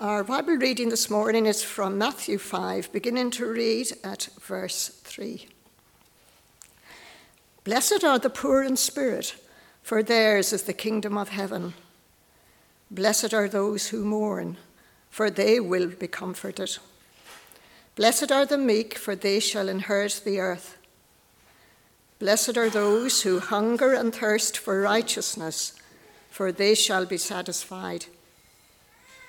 Our Bible reading this morning is from Matthew 5, beginning to read at verse 3. Blessed are the poor in spirit, for theirs is the kingdom of heaven. Blessed are those who mourn, for they will be comforted. Blessed are the meek, for they shall inherit the earth. Blessed are those who hunger and thirst for righteousness, for they shall be satisfied.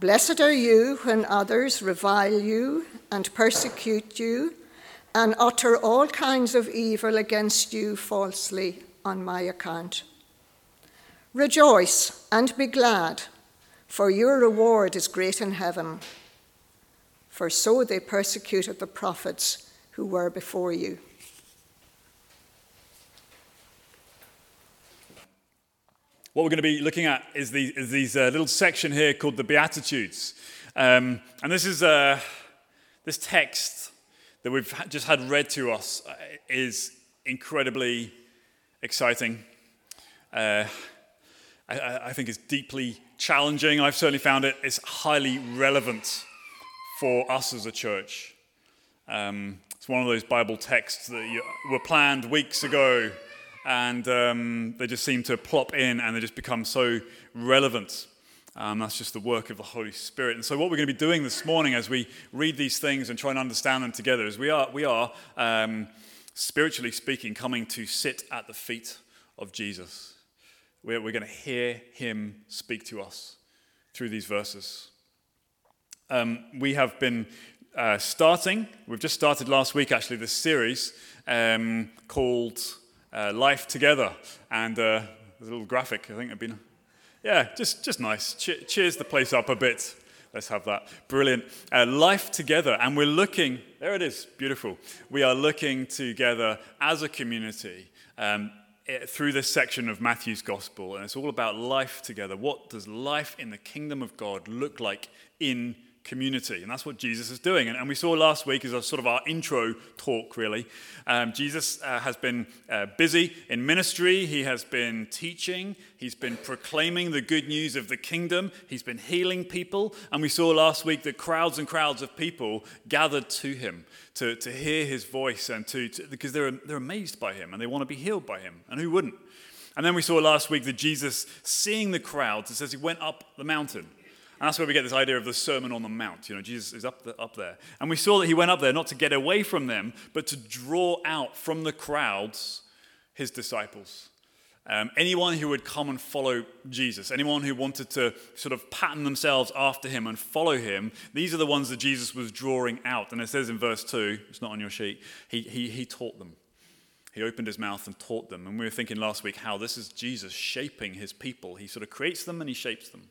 Blessed are you when others revile you and persecute you and utter all kinds of evil against you falsely on my account. Rejoice and be glad, for your reward is great in heaven. For so they persecuted the prophets who were before you. What we're going to be looking at is, the, is these uh, little section here called the Beatitudes. Um, and this is uh, this text that we've just had read to us uh, is incredibly exciting. Uh, I, I, think it's deeply challenging. I've certainly found it. It's highly relevant for us as a church. Um, it's one of those Bible texts that you, were planned weeks ago and um, they just seem to plop in and they just become so relevant. Um, that's just the work of the Holy Spirit. And so, what we're going to be doing this morning as we read these things and try and understand them together is we are, we are um, spiritually speaking, coming to sit at the feet of Jesus. We're, we're going to hear him speak to us through these verses. Um, we have been uh, starting, we've just started last week actually, this series um, called uh, life together. And uh, there's a little graphic, I think, it'd been, yeah, just, just nice. Che- cheers the place up a bit. Let's have that. Brilliant. Uh, life together. And we're looking, there it is, beautiful. We are looking together as a community um, eh, through this section of Matthew's gospel. And it's all about life together. What does life in the kingdom of God look like in community. And that's what Jesus is doing. And, and we saw last week as a sort of our intro talk, really. Um, Jesus uh, has been uh, busy in ministry, he has been teaching, he's been proclaiming the good news of the kingdom, he's been healing people. And we saw last week that crowds and crowds of people gathered to him to, to hear his voice and to, to because they're, they're amazed by him and they want to be healed by him. And who wouldn't? And then we saw last week that Jesus, seeing the crowds, it says he went up the mountain. And that's where we get this idea of the Sermon on the Mount. You know, Jesus is up, the, up there. And we saw that he went up there not to get away from them, but to draw out from the crowds his disciples. Um, anyone who would come and follow Jesus, anyone who wanted to sort of pattern themselves after him and follow him, these are the ones that Jesus was drawing out. And it says in verse 2, it's not on your sheet, he, he, he taught them. He opened his mouth and taught them. And we were thinking last week how this is Jesus shaping his people. He sort of creates them and he shapes them.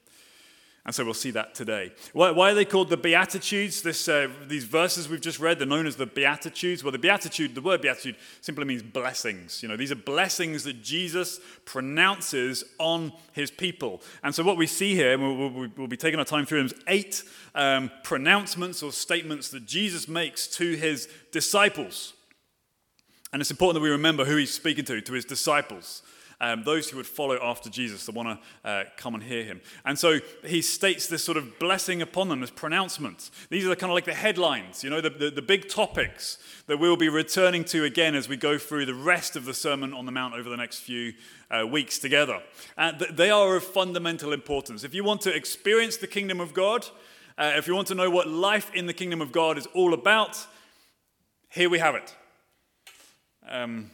And so we'll see that today. Why, why are they called the Beatitudes? This, uh, these verses we've just read, they're known as the Beatitudes. Well, the Beatitude, the word Beatitude simply means blessings. You know, these are blessings that Jesus pronounces on his people. And so what we see here, we'll, we'll, we'll be taking our time through them, is eight um, pronouncements or statements that Jesus makes to his disciples. And it's important that we remember who he's speaking to, to his disciples um, those who would follow after Jesus, that want to uh, come and hear him. And so he states this sort of blessing upon them, this pronouncement. These are kind of like the headlines, you know, the, the, the big topics that we'll be returning to again as we go through the rest of the Sermon on the Mount over the next few uh, weeks together. And they are of fundamental importance. If you want to experience the kingdom of God, uh, if you want to know what life in the kingdom of God is all about, here we have it. Um,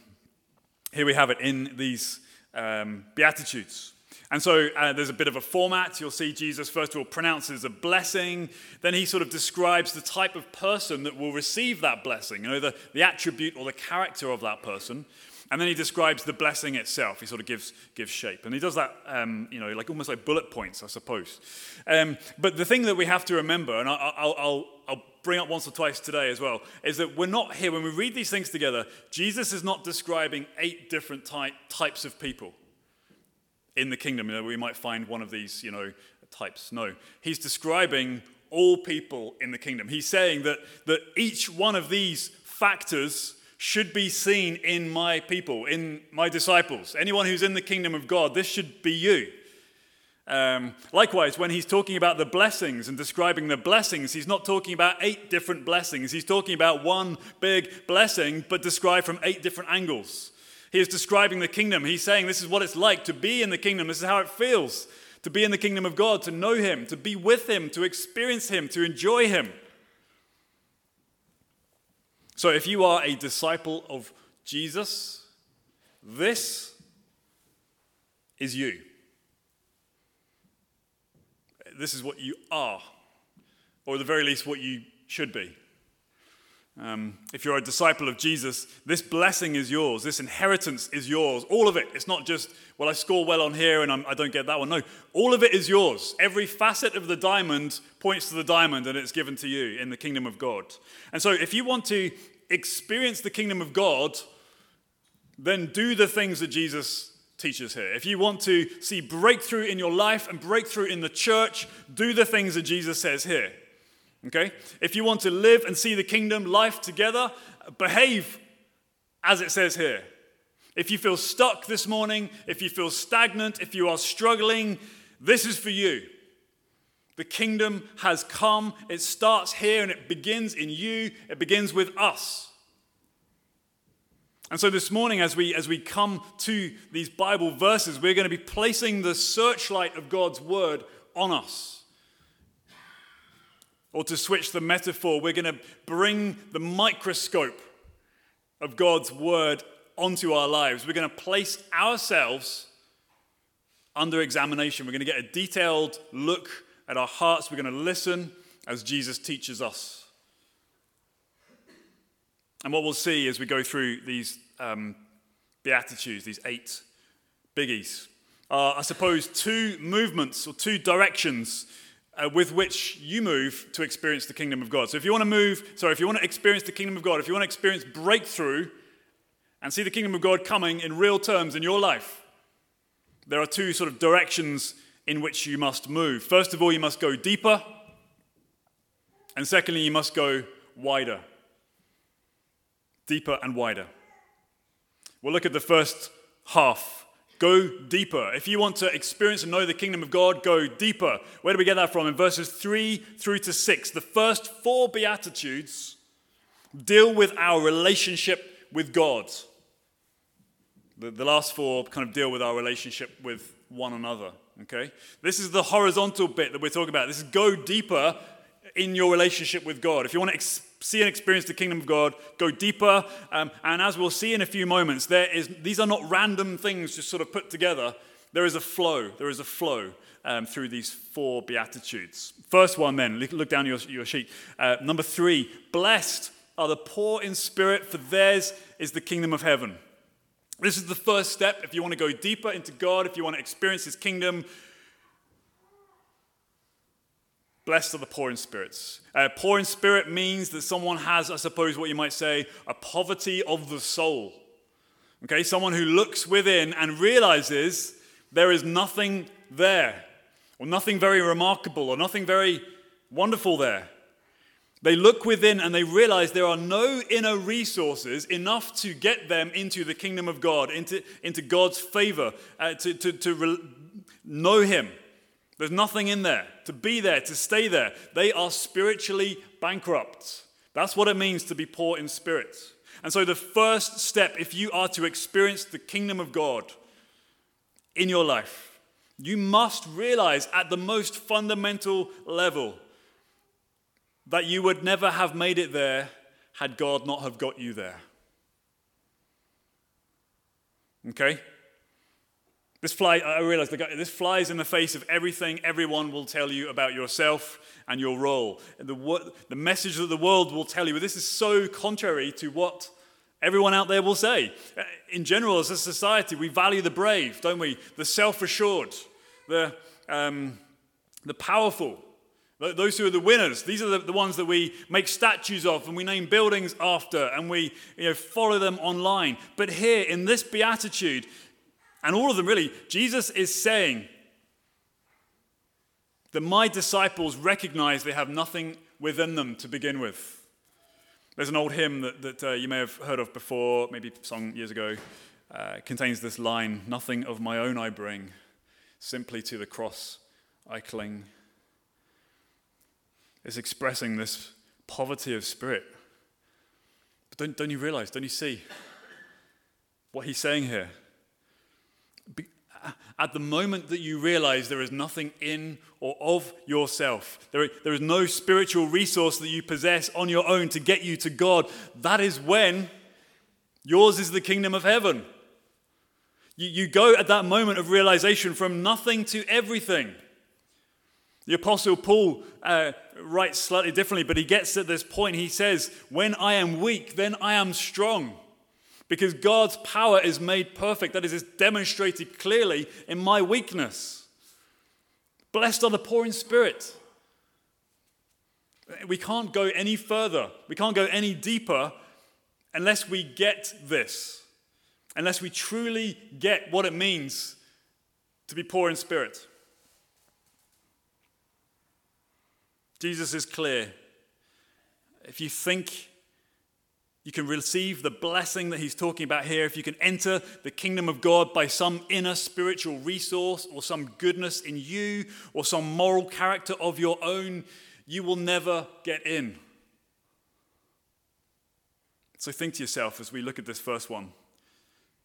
here we have it in these um, Beatitudes. And so uh, there's a bit of a format. You'll see Jesus, first of all, pronounces a blessing. Then he sort of describes the type of person that will receive that blessing, you know, the, the attribute or the character of that person. And then he describes the blessing itself. He sort of gives, gives shape. And he does that, um, you know, like almost like bullet points, I suppose. Um, but the thing that we have to remember, and I'll, I'll, I'll bring up once or twice today as well is that we're not here, when we read these things together, Jesus is not describing eight different ty- types of people in the kingdom. You know, we might find one of these, you know, types. No. He's describing all people in the kingdom. He's saying that, that each one of these factors should be seen in my people, in my disciples. Anyone who's in the kingdom of God, this should be you. Um, likewise, when he's talking about the blessings and describing the blessings, he's not talking about eight different blessings. He's talking about one big blessing, but described from eight different angles. He is describing the kingdom. He's saying this is what it's like to be in the kingdom. This is how it feels to be in the kingdom of God, to know Him, to be with Him, to experience Him, to enjoy Him. So if you are a disciple of Jesus, this is you this is what you are, or at the very least, what you should be. Um, if you're a disciple of Jesus, this blessing is yours. This inheritance is yours. All of it. It's not just, well, I score well on here and I'm, I do not get that one. No, all of it is yours. Every facet of the diamond points to the diamond and it's given to you in the kingdom of God. And so, if you want to experience the kingdom of God, then do the things that Jesus teaches here. If you want to see breakthrough in your life and breakthrough in the church, do the things that Jesus says here. Okay? If you want to live and see the kingdom life together, behave as it says here. If you feel stuck this morning, if you feel stagnant, if you are struggling, this is for you. The kingdom has come. It starts here and it begins in you. It begins with us. And so this morning, as we, as we come to these Bible verses, we're going to be placing the searchlight of God's word on us. Or to switch the metaphor, we're going to bring the microscope of God's word onto our lives. We're going to place ourselves under examination. We're going to get a detailed look at our hearts. We're going to listen as Jesus teaches us. And what we'll see as we go through these um, Beatitudes, these eight biggies, are, I suppose, two movements or two directions uh, with which you move to experience the kingdom of God. So if you want to move, sorry, if you want to experience the kingdom of God, if you want to experience breakthrough and see the kingdom of God coming in real terms in your life, there are two sort of directions in which you must move. First of all, you must go deeper, and secondly, you must go wider deeper and wider. We'll look at the first half. Go deeper. If you want to experience and know the kingdom of God, go deeper. Where do we get that from? In verses 3 through to 6. The first four Beatitudes deal with our relationship with God. The, the last four kind of deal with our relationship with one another. Okay? This is the horizontal bit that we're talking about. This is go deeper in your relationship with God. If you want to ex- see and experience the kingdom of God, go deeper. Um, and as we'll see in a few moments, there is, these are not random things just sort of put together. There is a flow. There is a flow um, through these four Beatitudes. First one, then, look down your, your sheet. Uh, number three Blessed are the poor in spirit, for theirs is the kingdom of heaven. This is the first step. If you want to go deeper into God, if you want to experience His kingdom, Blessed are the poor in spirits. Uh, poor in spirit means that someone has, I suppose, what you might say, a poverty of the soul. Okay, someone who looks within and realizes there is nothing there, or nothing very remarkable, or nothing very wonderful there. They look within and they realize there are no inner resources enough to get them into the kingdom of God, into, into God's favor, uh, to, to, to re- know Him. There's nothing in there to be there, to stay there. They are spiritually bankrupt. That's what it means to be poor in spirit. And so, the first step, if you are to experience the kingdom of God in your life, you must realize at the most fundamental level that you would never have made it there had God not have got you there. Okay? This fly, I realize this flies in the face of everything everyone will tell you about yourself and your role. The, the message that the world will tell you, but this is so contrary to what everyone out there will say. In general, as a society, we value the brave, don't we? The self assured, the, um, the powerful. Those who are the winners, these are the, the ones that we make statues of and we name buildings after and we you know, follow them online. But here in this beatitude, and all of them really, Jesus is saying that my disciples recognize they have nothing within them to begin with. There's an old hymn that, that uh, you may have heard of before, maybe sung years ago. Uh, contains this line Nothing of my own I bring, simply to the cross I cling. It's expressing this poverty of spirit. But don't, don't you realize, don't you see what he's saying here? At the moment that you realize there is nothing in or of yourself, there, there is no spiritual resource that you possess on your own to get you to God, that is when yours is the kingdom of heaven. You, you go at that moment of realization from nothing to everything. The Apostle Paul uh, writes slightly differently, but he gets at this point. He says, When I am weak, then I am strong. Because God's power is made perfect. That is, demonstrated clearly in my weakness. Blessed are the poor in spirit. We can't go any further, we can't go any deeper unless we get this, unless we truly get what it means to be poor in spirit. Jesus is clear. If you think you can receive the blessing that he's talking about here, if you can enter the kingdom of God by some inner spiritual resource or some goodness in you or some moral character of your own, you will never get in. So think to yourself as we look at this first one,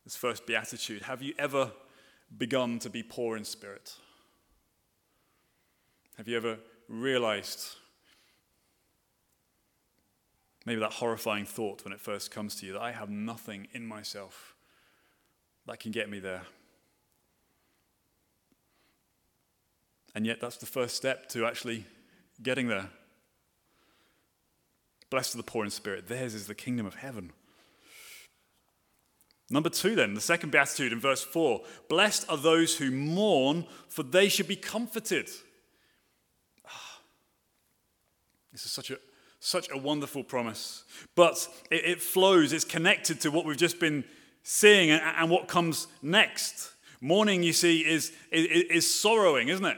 this first beatitude have you ever begun to be poor in spirit? Have you ever realized maybe that horrifying thought when it first comes to you that I have nothing in myself that can get me there. And yet, that's the first step to actually getting there. Blessed are the poor in spirit, theirs is the kingdom of heaven. Number two, then, the second beatitude in verse 4 Blessed are those who mourn, for they should be comforted. Ah, this is such a, such a wonderful promise. But it, it flows, it's connected to what we've just been seeing and, and what comes next. Mourning, you see, is, is, is sorrowing, isn't it?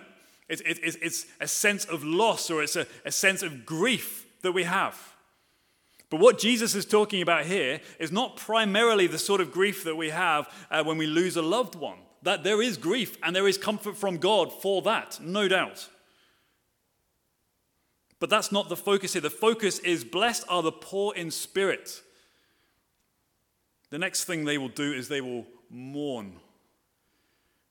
It's, it's, it's a sense of loss or it's a, a sense of grief that we have. But what Jesus is talking about here is not primarily the sort of grief that we have uh, when we lose a loved one. That there is grief and there is comfort from God for that, no doubt. But that's not the focus here. The focus is blessed are the poor in spirit. The next thing they will do is they will mourn.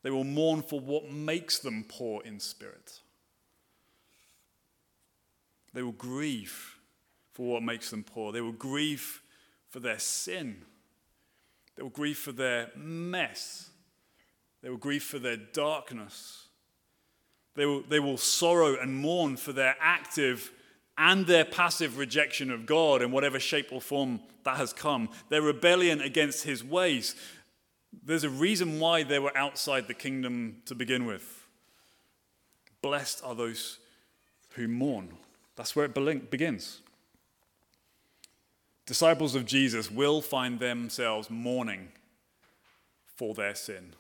They will mourn for what makes them poor in spirit. They will grieve for what makes them poor. They will grieve for their sin. They will grieve for their mess. They will grieve for their darkness. They will, they will sorrow and mourn for their active and their passive rejection of God in whatever shape or form that has come, their rebellion against his ways. There's a reason why they were outside the kingdom to begin with. Blessed are those who mourn. That's where it begins. Disciples of Jesus will find themselves mourning for their sin.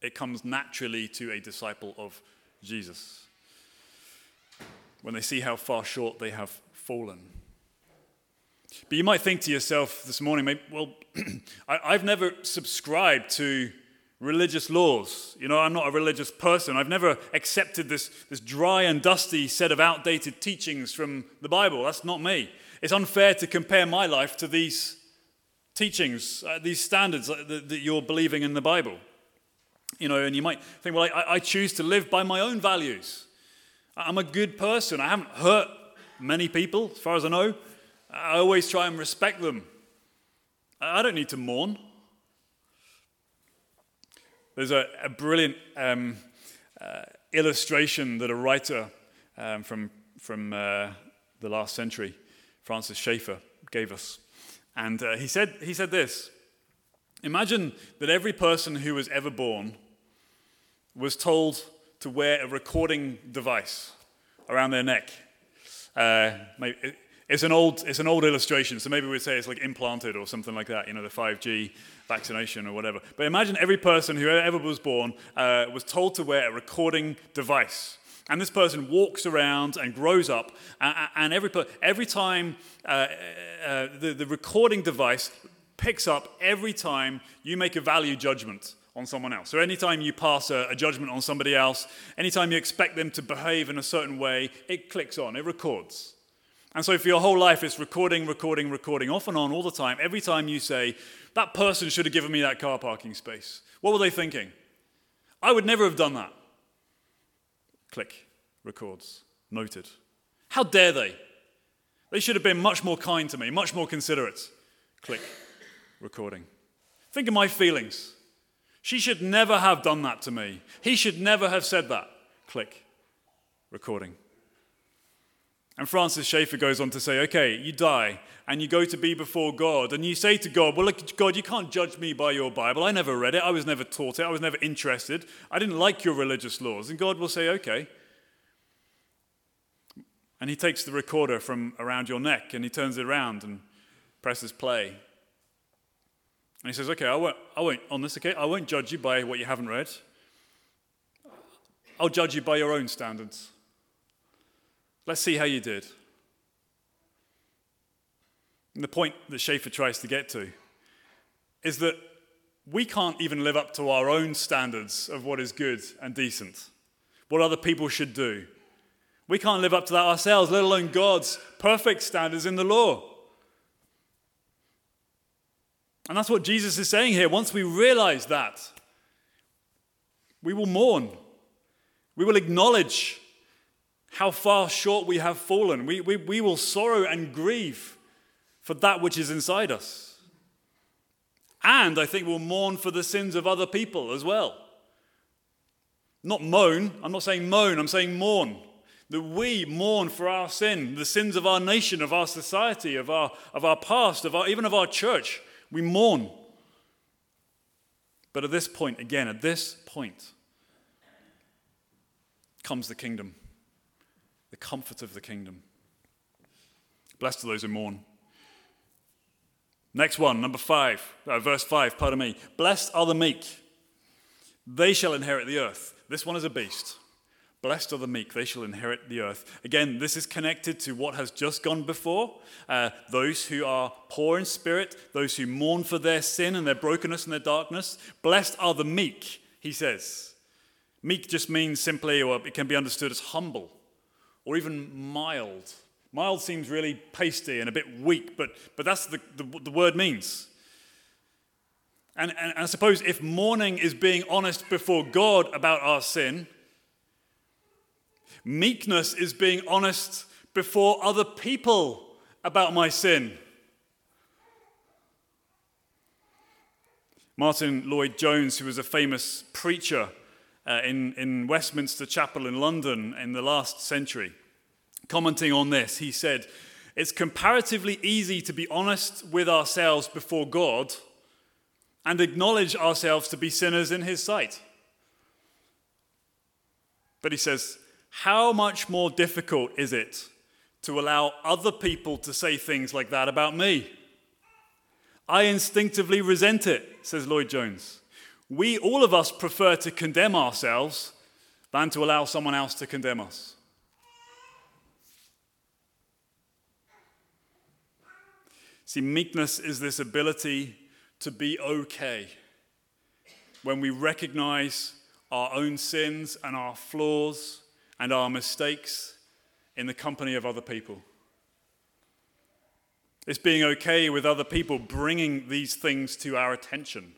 It comes naturally to a disciple of Jesus when they see how far short they have fallen. But you might think to yourself this morning, maybe, well, I, have never subscribed to religious laws. You know, I'm not a religious person. I've never accepted this, this dry and dusty set of outdated teachings from the Bible. That's not me. It's unfair to compare my life to these teachings, uh, these standards that, that you're believing in the Bible. You know, and you might think, well, I, I choose to live by my own values. I'm a good person. I haven't hurt many people, as far as I know. I always try and respect them. I don't need to mourn. There's a, a brilliant um, uh, illustration that a writer um, from, from uh, the last century, Francis Schaeffer, gave us. And uh, he, said, he said this Imagine that every person who was ever born was told to wear a recording device around their neck. Uh, it's an old it's an old illustration, so maybe we'd say it's like implanted or something like that. You know, the 5G vaccination or whatever. But imagine every person who ever was born uh, was told to wear a recording device. And this person walks around and grows up, and every, every time uh, uh, the, the recording device picks up every time you make a value judgment on someone else. So anytime you pass a, a, judgment on somebody else, anytime you expect them to behave in a certain way, it clicks on, it records. And so for your whole life, it's recording, recording, recording, off and on all the time. Every time you say, that person should have given me that car parking space, what were they thinking? I would never have done that. Click, records, noted. How dare they? They should have been much more kind to me, much more considerate. Click, recording. Think of my feelings. She should never have done that to me. He should never have said that. Click, recording. And Francis Schaeffer goes on to say, okay, you die and you go to be before God and you say to God, well, look, God, you can't judge me by your Bible. I never read it. I was never taught it. I was never interested. I didn't like your religious laws. And God will say, okay. And he takes the recorder from around your neck and he turns it around and presses play. And he says, okay, I won't, I won't on this occasion, I won't judge you by what you haven't read. I'll judge you by your own standards. Let's see how you did. And the point that Schaeffer tries to get to is that we can't even live up to our own standards of what is good and decent, what other people should do. We can't live up to that ourselves, let alone God's perfect standards in the law. And that's what Jesus is saying here. Once we realize that, we will mourn. We will acknowledge how far short we have fallen. We, we, we will sorrow and grieve for that which is inside us. And I think we'll mourn for the sins of other people as well. Not moan, I'm not saying moan, I'm saying mourn. That we mourn for our sin, the sins of our nation, of our society, of our, of our past, of our, even of our church. We mourn. But at this point, again, at this point, comes the kingdom the comfort of the kingdom. Blessed are those who mourn. Next one, number five, uh, verse five, pardon me. Blessed are the meek, they shall inherit the earth. This one is a beast. Blessed are the meek, they shall inherit the earth. Again, this is connected to what has just gone before. Uh, those who are poor in spirit, those who mourn for their sin and their brokenness and their darkness. Blessed are the meek, he says. Meek just means simply, or it can be understood as humble or even mild. Mild seems really pasty and a bit weak, but, but that's the, the, the word means. And, and, and I suppose if mourning is being honest before God about our sin, meekness is being honest before other people about my sin. Martyn Lloyd-Jones, who was a famous preacher, uh, in, in Westminster Chapel in London in the last century. Commenting on this, he said, It's comparatively easy to be honest with ourselves before God and acknowledge ourselves to be sinners in His sight. But he says, How much more difficult is it to allow other people to say things like that about me? I instinctively resent it, says Lloyd-Jones we, all of us, prefer to condemn ourselves than to allow someone else to condemn us. See, meekness is this ability to be okay when we recognize our own sins and our flaws and our mistakes in the company of other people. It's being okay with other people bringing these things to our attention.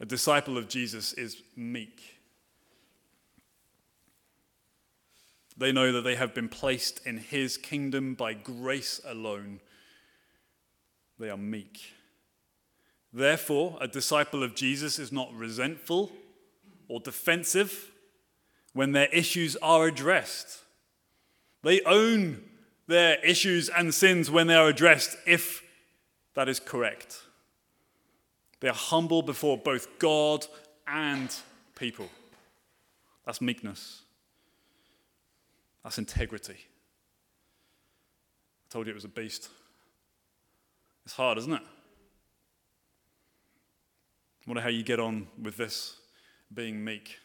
A disciple of Jesus is meek. They know that they have been placed in his kingdom by grace alone. They are meek. Therefore, a disciple of Jesus is not resentful or defensive when their issues are addressed. They own their issues and sins when they are addressed, if that is correct. They are humble before both God and people. That's meekness. That's integrity. I told you it was a beast. It's hard, isn't it? Wonder how you get on with this being meek.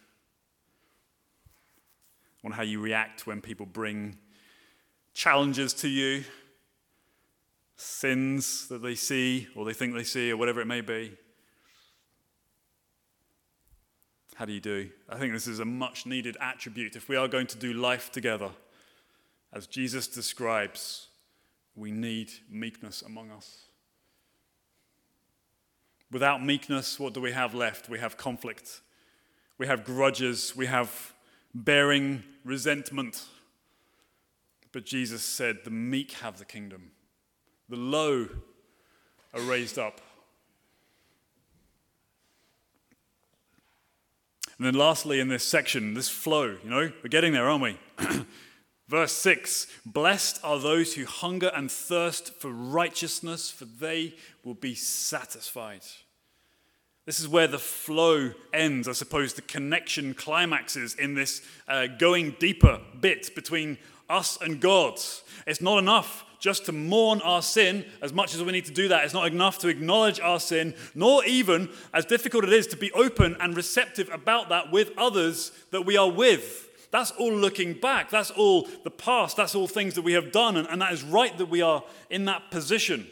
I wonder how you react when people bring challenges to you, sins that they see or they think they see, or whatever it may be. How do you do? I think this is a much needed attribute. If we are going to do life together, as Jesus describes, we need meekness among us. Without meekness, what do we have left? We have conflict, we have grudges, we have bearing resentment. But Jesus said, The meek have the kingdom, the low are raised up. And then, lastly, in this section, this flow, you know, we're getting there, aren't we? Verse 6 Blessed are those who hunger and thirst for righteousness, for they will be satisfied. This is where the flow ends, I suppose, the connection climaxes in this uh, going deeper bit between us and God. It's not enough just to mourn our sin, as much as we need to do that. It's not enough to acknowledge our sin, nor even, as difficult it is, to be open and receptive about that with others that we are with. That's all looking back. That's all the past. That's all things that we have done. And, and that is right that we are in that position.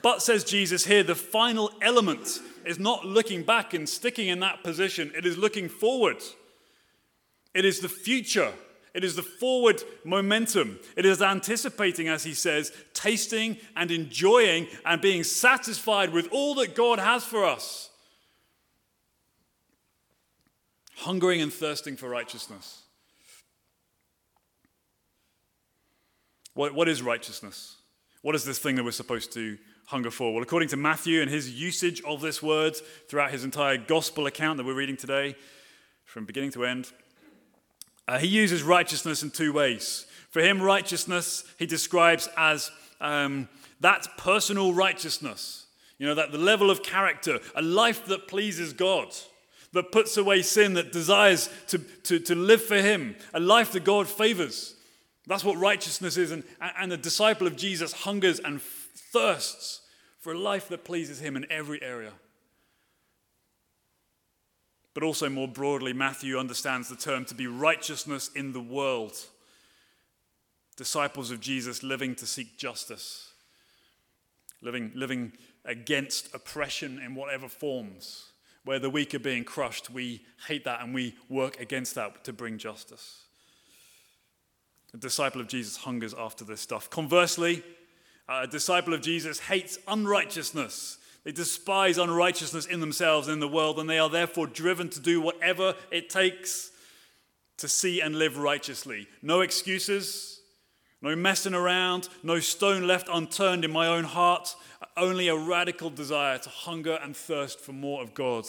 But, says Jesus here, the final element is not looking back and sticking in that position, it is looking forward. It is the future it is the forward momentum. It is anticipating, as he says, tasting and enjoying and being satisfied with all that God has for us. Hungering and thirsting for righteousness. What, what is righteousness? What is this thing that we're supposed to hunger for? Well, according to Matthew and his usage of this word throughout his entire gospel account that we're reading today, from beginning to end, uh, he uses righteousness in two ways. For him, righteousness he describes as um, that personal righteousness, you know, that the level of character, a life that pleases God, that puts away sin, that desires to, to, to live for him, a life that God favors. That's what righteousness is. And, and the disciple of Jesus hungers and thirsts for a life that pleases him in every area. But also, more broadly, Matthew understands the term to be righteousness in the world. Disciples of Jesus living to seek justice, living, living against oppression in whatever forms. Where the weak are being crushed, we hate that and we work against that to bring justice. A disciple of Jesus hungers after this stuff. Conversely, a disciple of Jesus hates unrighteousness they despise unrighteousness in themselves and in the world, and they are therefore driven to do whatever it takes to see and live righteously. No excuses, no messing around, no stone left unturned in my own heart, only a radical desire to hunger and thirst for more of God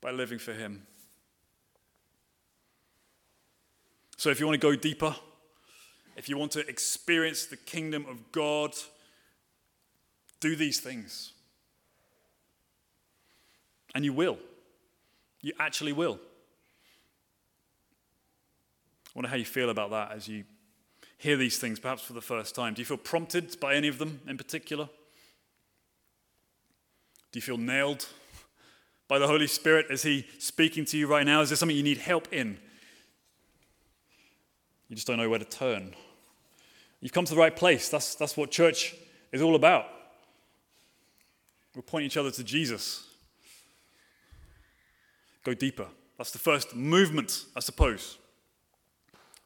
by living for Him. So, if you want to go deeper, if you want to experience the kingdom of God, do these things. And you will. You actually will. I wonder how you feel about that as you hear these things, perhaps for the first time. Do you feel prompted by any of them in particular? Do you feel nailed by the Holy Spirit? Is He speaking to you right now? Is there something you need help in? You just don't know where to turn. You've come to the right place. That's, that's what church is all about. We point each other to Jesus go deeper. That's the first movement, I suppose,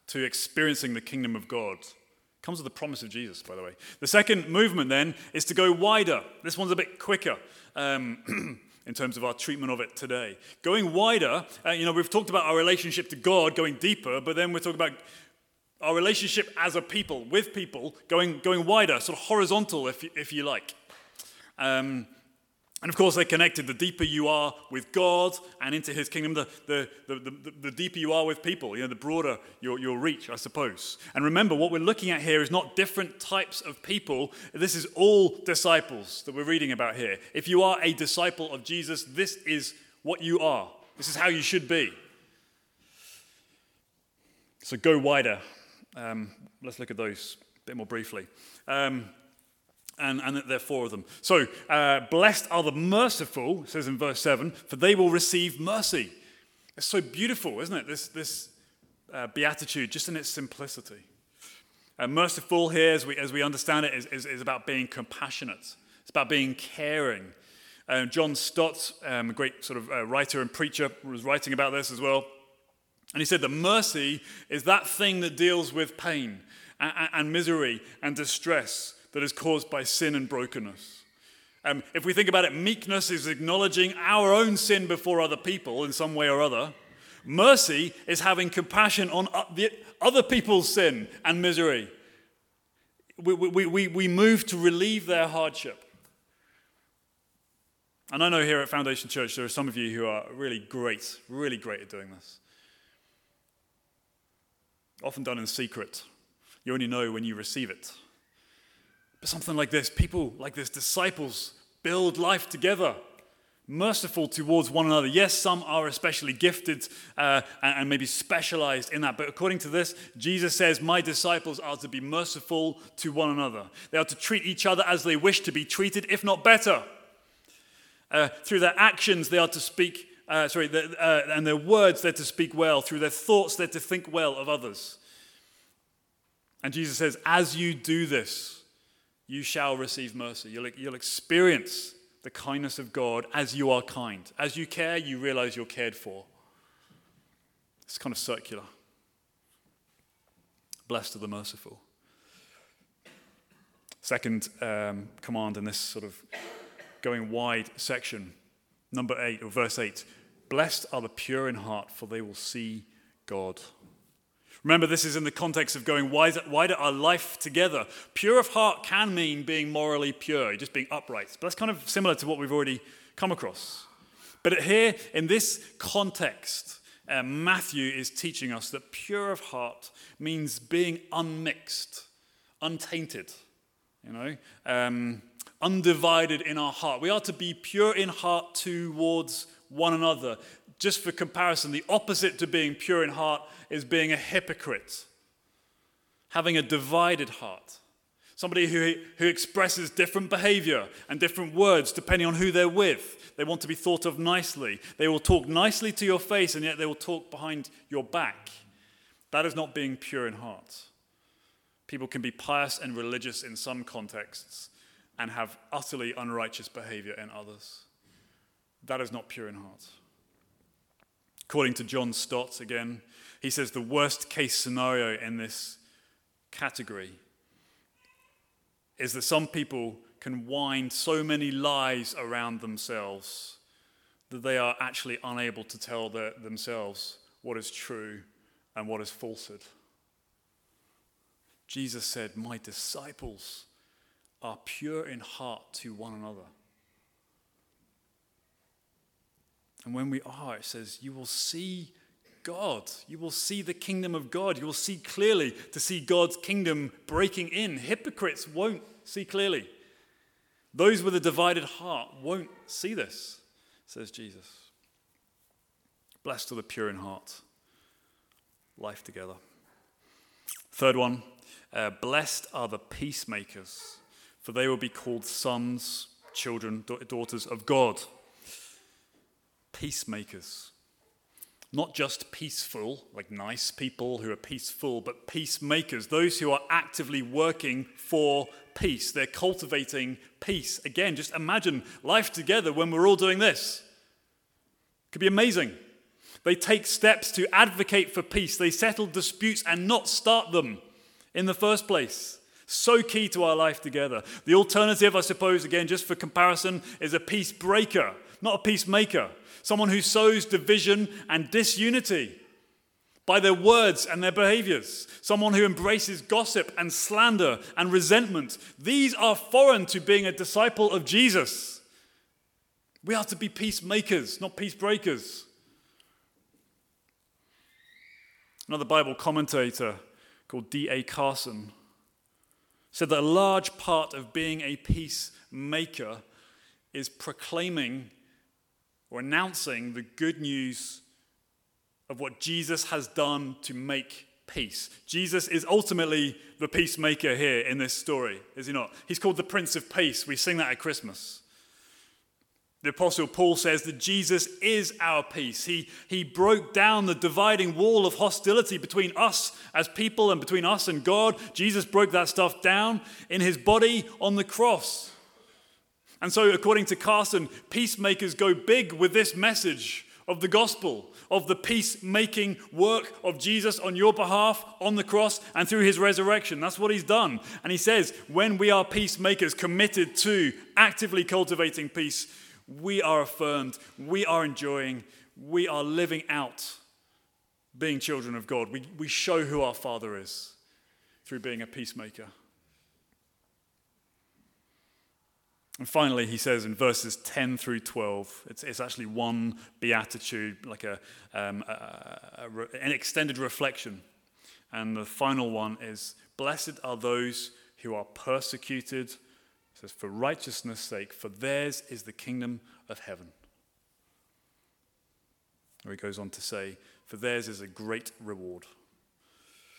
to experiencing the kingdom of God. Comes with the promise of Jesus, by the way. The second movement then is to go wider. This one's a bit quicker. Um, in terms of our treatment of it today. Going wider, uh, you know, we've talked about our relationship to God going deeper, but then we're talking about our relationship as a people, with people, going, going wider, sort of horizontal, if you, if you like. Um, and of course, they're connected. The deeper you are with God and into his kingdom, the, the, the, the, deeper you are with people, you know, the broader your, your reach, I suppose. And remember, what we're looking at here is not different types of people. This is all disciples that we're reading about here. If you are a disciple of Jesus, this is what you are. This is how you should be. So go wider. Um, let's look at those a bit more briefly. Um, and, and there are four of them. So, uh, blessed are the merciful, says in verse 7, for they will receive mercy. It's so beautiful, isn't it? This, this uh, beatitude, just in its simplicity. Uh, merciful here, as we, as we understand it, is, is, is about being compassionate, it's about being caring. Uh, John Stott, um, a great sort of uh, writer and preacher, was writing about this as well. And he said that mercy is that thing that deals with pain and, and misery and distress that is caused by sin and brokenness. Um, if we think about it, meekness is acknowledging our own sin before other people in some way or other. Mercy is having compassion on other people's sin and misery. We, we, we, we move to relieve their hardship. And I know here at Foundation Church there are some of you who are really great, really great at doing this. Often done in secret. You only know when you receive it. Something like this, people like this, disciples, build life together, merciful towards one another. Yes, some are especially gifted uh, and, and maybe specialized in that. But according to this, Jesus says, My disciples are to be merciful to one another. They are to treat each other as they wish to be treated, if not better. Uh, through their actions, they are to speak, uh, sorry, the, uh, and their words, they're to speak well. Through their thoughts, they're to think well of others. And Jesus says, As you do this, you shall receive mercy. You'll, you'll experience the kindness of God as you are kind. As you care, you realize you're cared for. It's kind of circular. Blessed are the merciful. Second um, command in this sort of going wide section. Number eight, or verse eight. Blessed are the pure in heart, for they will see God. Remember, this is in the context of going wider, wider our life together. Pure of heart can mean being morally pure, just being upright. But that's kind of similar to what we've already come across. But here, in this context, uh, Matthew is teaching us that pure of heart means being unmixed, untainted, you know, um, undivided in our heart. We are to be pure in heart towards one another. Just for comparison, the opposite to being pure in heart is being a hypocrite, having a divided heart. Somebody who, who expresses different behavior and different words depending on who they're with. They want to be thought of nicely. They will talk nicely to your face, and yet they will talk behind your back. That is not being pure in heart. People can be pious and religious in some contexts, and have utterly unrighteous behavior in others. That is not pure in heart. According to John Stott, again, he says the worst case scenario in this category is that some people can wind so many lies around themselves that they are actually unable to tell their, themselves what is true and what is falsehood. Jesus said, My disciples are pure in heart to one another. And when we are, it says, you will see God. You will see the kingdom of God. You will see clearly to see God's kingdom breaking in. Hypocrites won't see clearly. Those with a divided heart won't see this, says Jesus. Blessed are the pure in heart. Life together. Third one, uh, blessed are the peacemakers for they will be called sons, children, daughters of God. Peacemakers. Not just peaceful, like nice people who are peaceful, but peacemakers, those who are actively working for peace. They're cultivating peace. Again, just imagine life together when we're all doing this. It could be amazing. They take steps to advocate for peace. They settle disputes and not start them in the first place. So key to our life together. The alternative, I suppose, again, just for comparison, is a peace breaker, not a peacemaker. Someone who sows division and disunity by their words and their behaviors. Someone who embraces gossip and slander and resentment. These are foreign to being a disciple of Jesus. We are to be peacemakers, not peace breakers. Another Bible commentator called D.A. Carson said that a large part of being a peacemaker is proclaiming or announcing the good news of what Jesus has done to make peace. Jesus is ultimately the peacemaker here in this story, is he not? He's called the Prince of Peace. We sing that at Christmas. The Apostle Paul says that Jesus is our peace. He, he broke down the dividing wall of hostility between us as people and between us and God. Jesus broke that stuff down in his body on the cross. And so, according to Carson, peacemakers go big with this message of the gospel, of the peacemaking work of Jesus on your behalf on the cross and through his resurrection. That's what he's done. And he says, when we are peacemakers committed to actively cultivating peace, we are affirmed, we are enjoying, we are living out being children of God. We, we show who our Father is through being a peacemaker. And finally, he says in verses 10 through 12, it's, it's actually one beatitude, like a, um, a, a, an extended reflection. And the final one is Blessed are those who are persecuted it says, For righteousness' sake, for theirs is the kingdom of heaven. Or he goes on to say, For theirs is a great reward.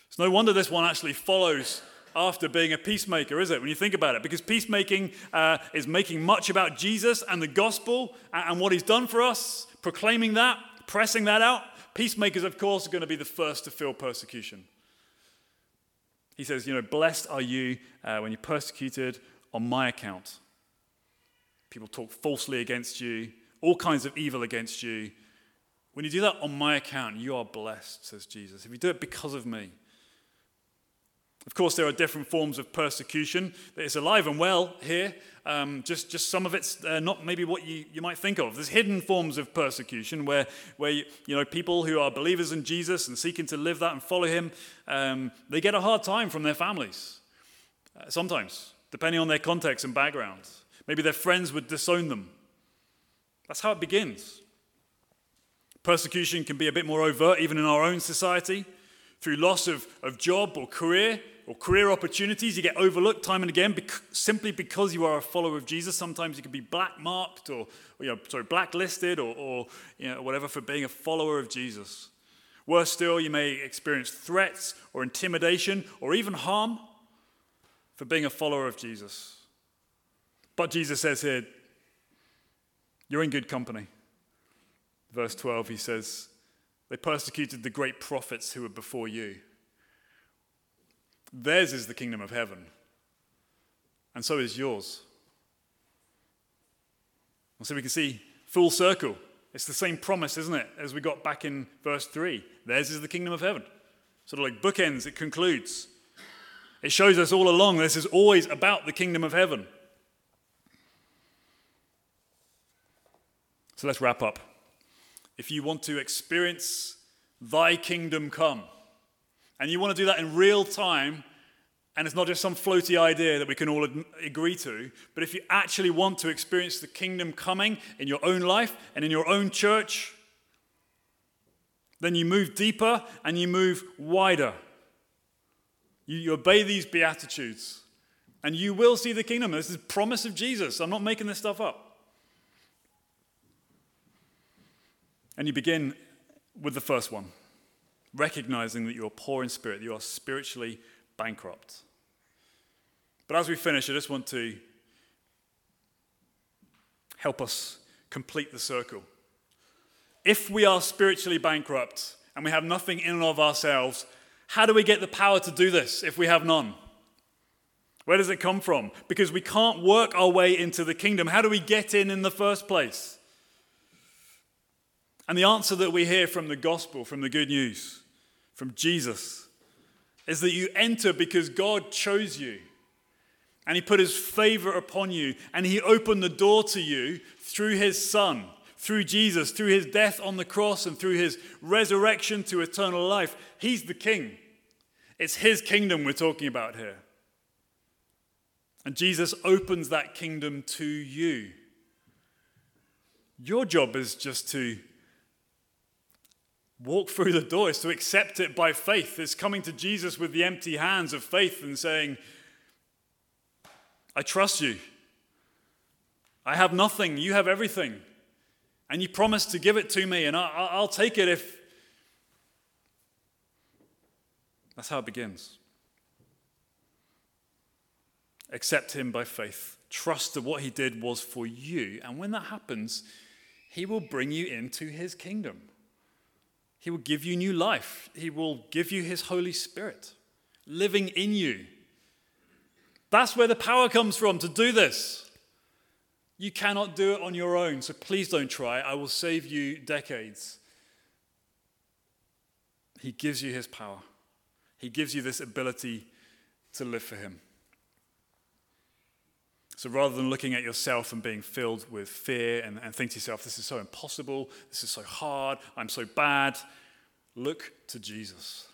It's no wonder this one actually follows after being a peacemaker, is it? When you think about it, because peacemaking uh, is making much about Jesus and the gospel and, what he's done for us, proclaiming that, pressing that out. Peacemakers, of course, are going to be the first to feel persecution. He says, You know, blessed are you uh, when you're persecuted on my account. People talk falsely against you, all kinds of evil against you. When you do that on my account, you are blessed, says Jesus. If you do it because of me, of course, there are different forms of persecution. It's alive and well here. Um, just, just some of it's uh, not maybe what you, you might think of. There's hidden forms of persecution where, where you, you know, people who are believers in Jesus and seeking to live that and follow him, um, they get a hard time from their families. Uh, sometimes depending on their context and background. Maybe their friends would disown them. That's how it begins. Persecution can be a bit more overt, even in our own society, through loss of, of job or career or career opportunities. You get overlooked time and again bec- simply because you are a follower of Jesus. Sometimes you can be black marked or, or you know, sorry, blacklisted or, or you know, whatever for being a follower of Jesus. Worse still, you may experience threats or intimidation or even harm for being a follower of Jesus. But Jesus says here, you're in good company. Verse 12, he says, They persecuted the great prophets who were before you. Theirs is the kingdom of heaven, and so is yours. And so we can see full circle. It's the same promise, isn't it, as we got back in verse 3. Theirs is the kingdom of heaven. Sort of like bookends, it concludes. It shows us all along this is always about the kingdom of heaven. So let's wrap up. If you want to experience thy kingdom come, and you want to do that in real time, and it's not just some floaty idea that we can all agree to, but if you actually want to experience the kingdom coming in your own life and in your own church, then you move deeper and you move wider. You, you obey these Beatitudes, and you will see the kingdom. This is promise of Jesus. I'm not making this stuff up. And you begin with the first one, recognizing that you are poor in spirit, you are spiritually bankrupt. But as we finish, I just want to help us complete the circle. If we are spiritually bankrupt and we have nothing in and of ourselves, how do we get the power to do this if we have none? Where does it come from? Because we can't work our way into the kingdom. How do we get in in the first place? And the answer that we hear from the gospel, from the good news, from Jesus, is that you enter because God chose you. And he put his favor upon you. And he opened the door to you through his son through Jesus, through his death on the cross, and through his resurrection to eternal life. He's the king. It's his kingdom we're talking about here. And Jesus opens that kingdom to you. Your job is just to walk through the door, is to accept it by faith. It's coming to Jesus with the empty hands of faith and saying, I trust you. I have nothing, you have everything. And you promised to give it to me, and I, will take it if, That's how it begins. Accept him by faith. Trust that what he did was for you. And when that happens, he will bring you into his kingdom. He will give you new life. He will give you his Holy Spirit living in you. That's where the power comes from to do this. You cannot do it on your own, so please don't try. I will save you decades. He gives you his power, he gives you this ability to live for him. So rather than looking at yourself and being filled with fear and, and think to yourself, this is so impossible, this is so hard, I'm so bad, look to Jesus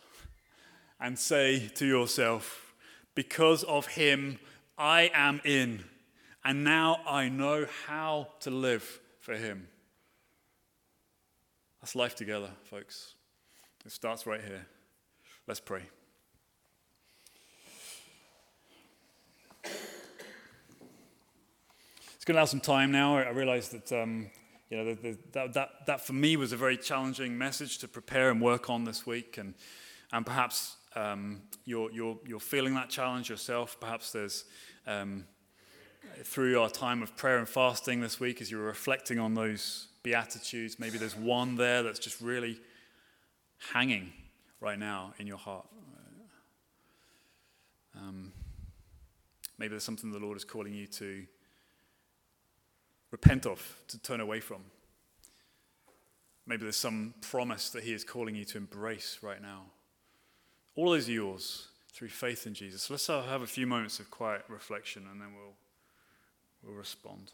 and say to yourself, because of him, I am in, and now I know how to live for him. That's life together, folks. It starts right here. Let's pray. It's going to have some time now. I realize that, um, you know, the, the, that, that, that for me was a very challenging message to prepare and work on this week. And, and perhaps um, you're, you're, you're feeling that challenge yourself. Perhaps there's, um, through our time of prayer and fasting this week, as you're reflecting on those Beatitudes, maybe there's one there that's just really hanging right now in your heart. Um, maybe there's something the Lord is calling you to repent of, to turn away from. Maybe there's some promise that He is calling you to embrace right now. All is yours through faith in Jesus. let's have a few moments of quiet reflection and then we'll, we'll respond.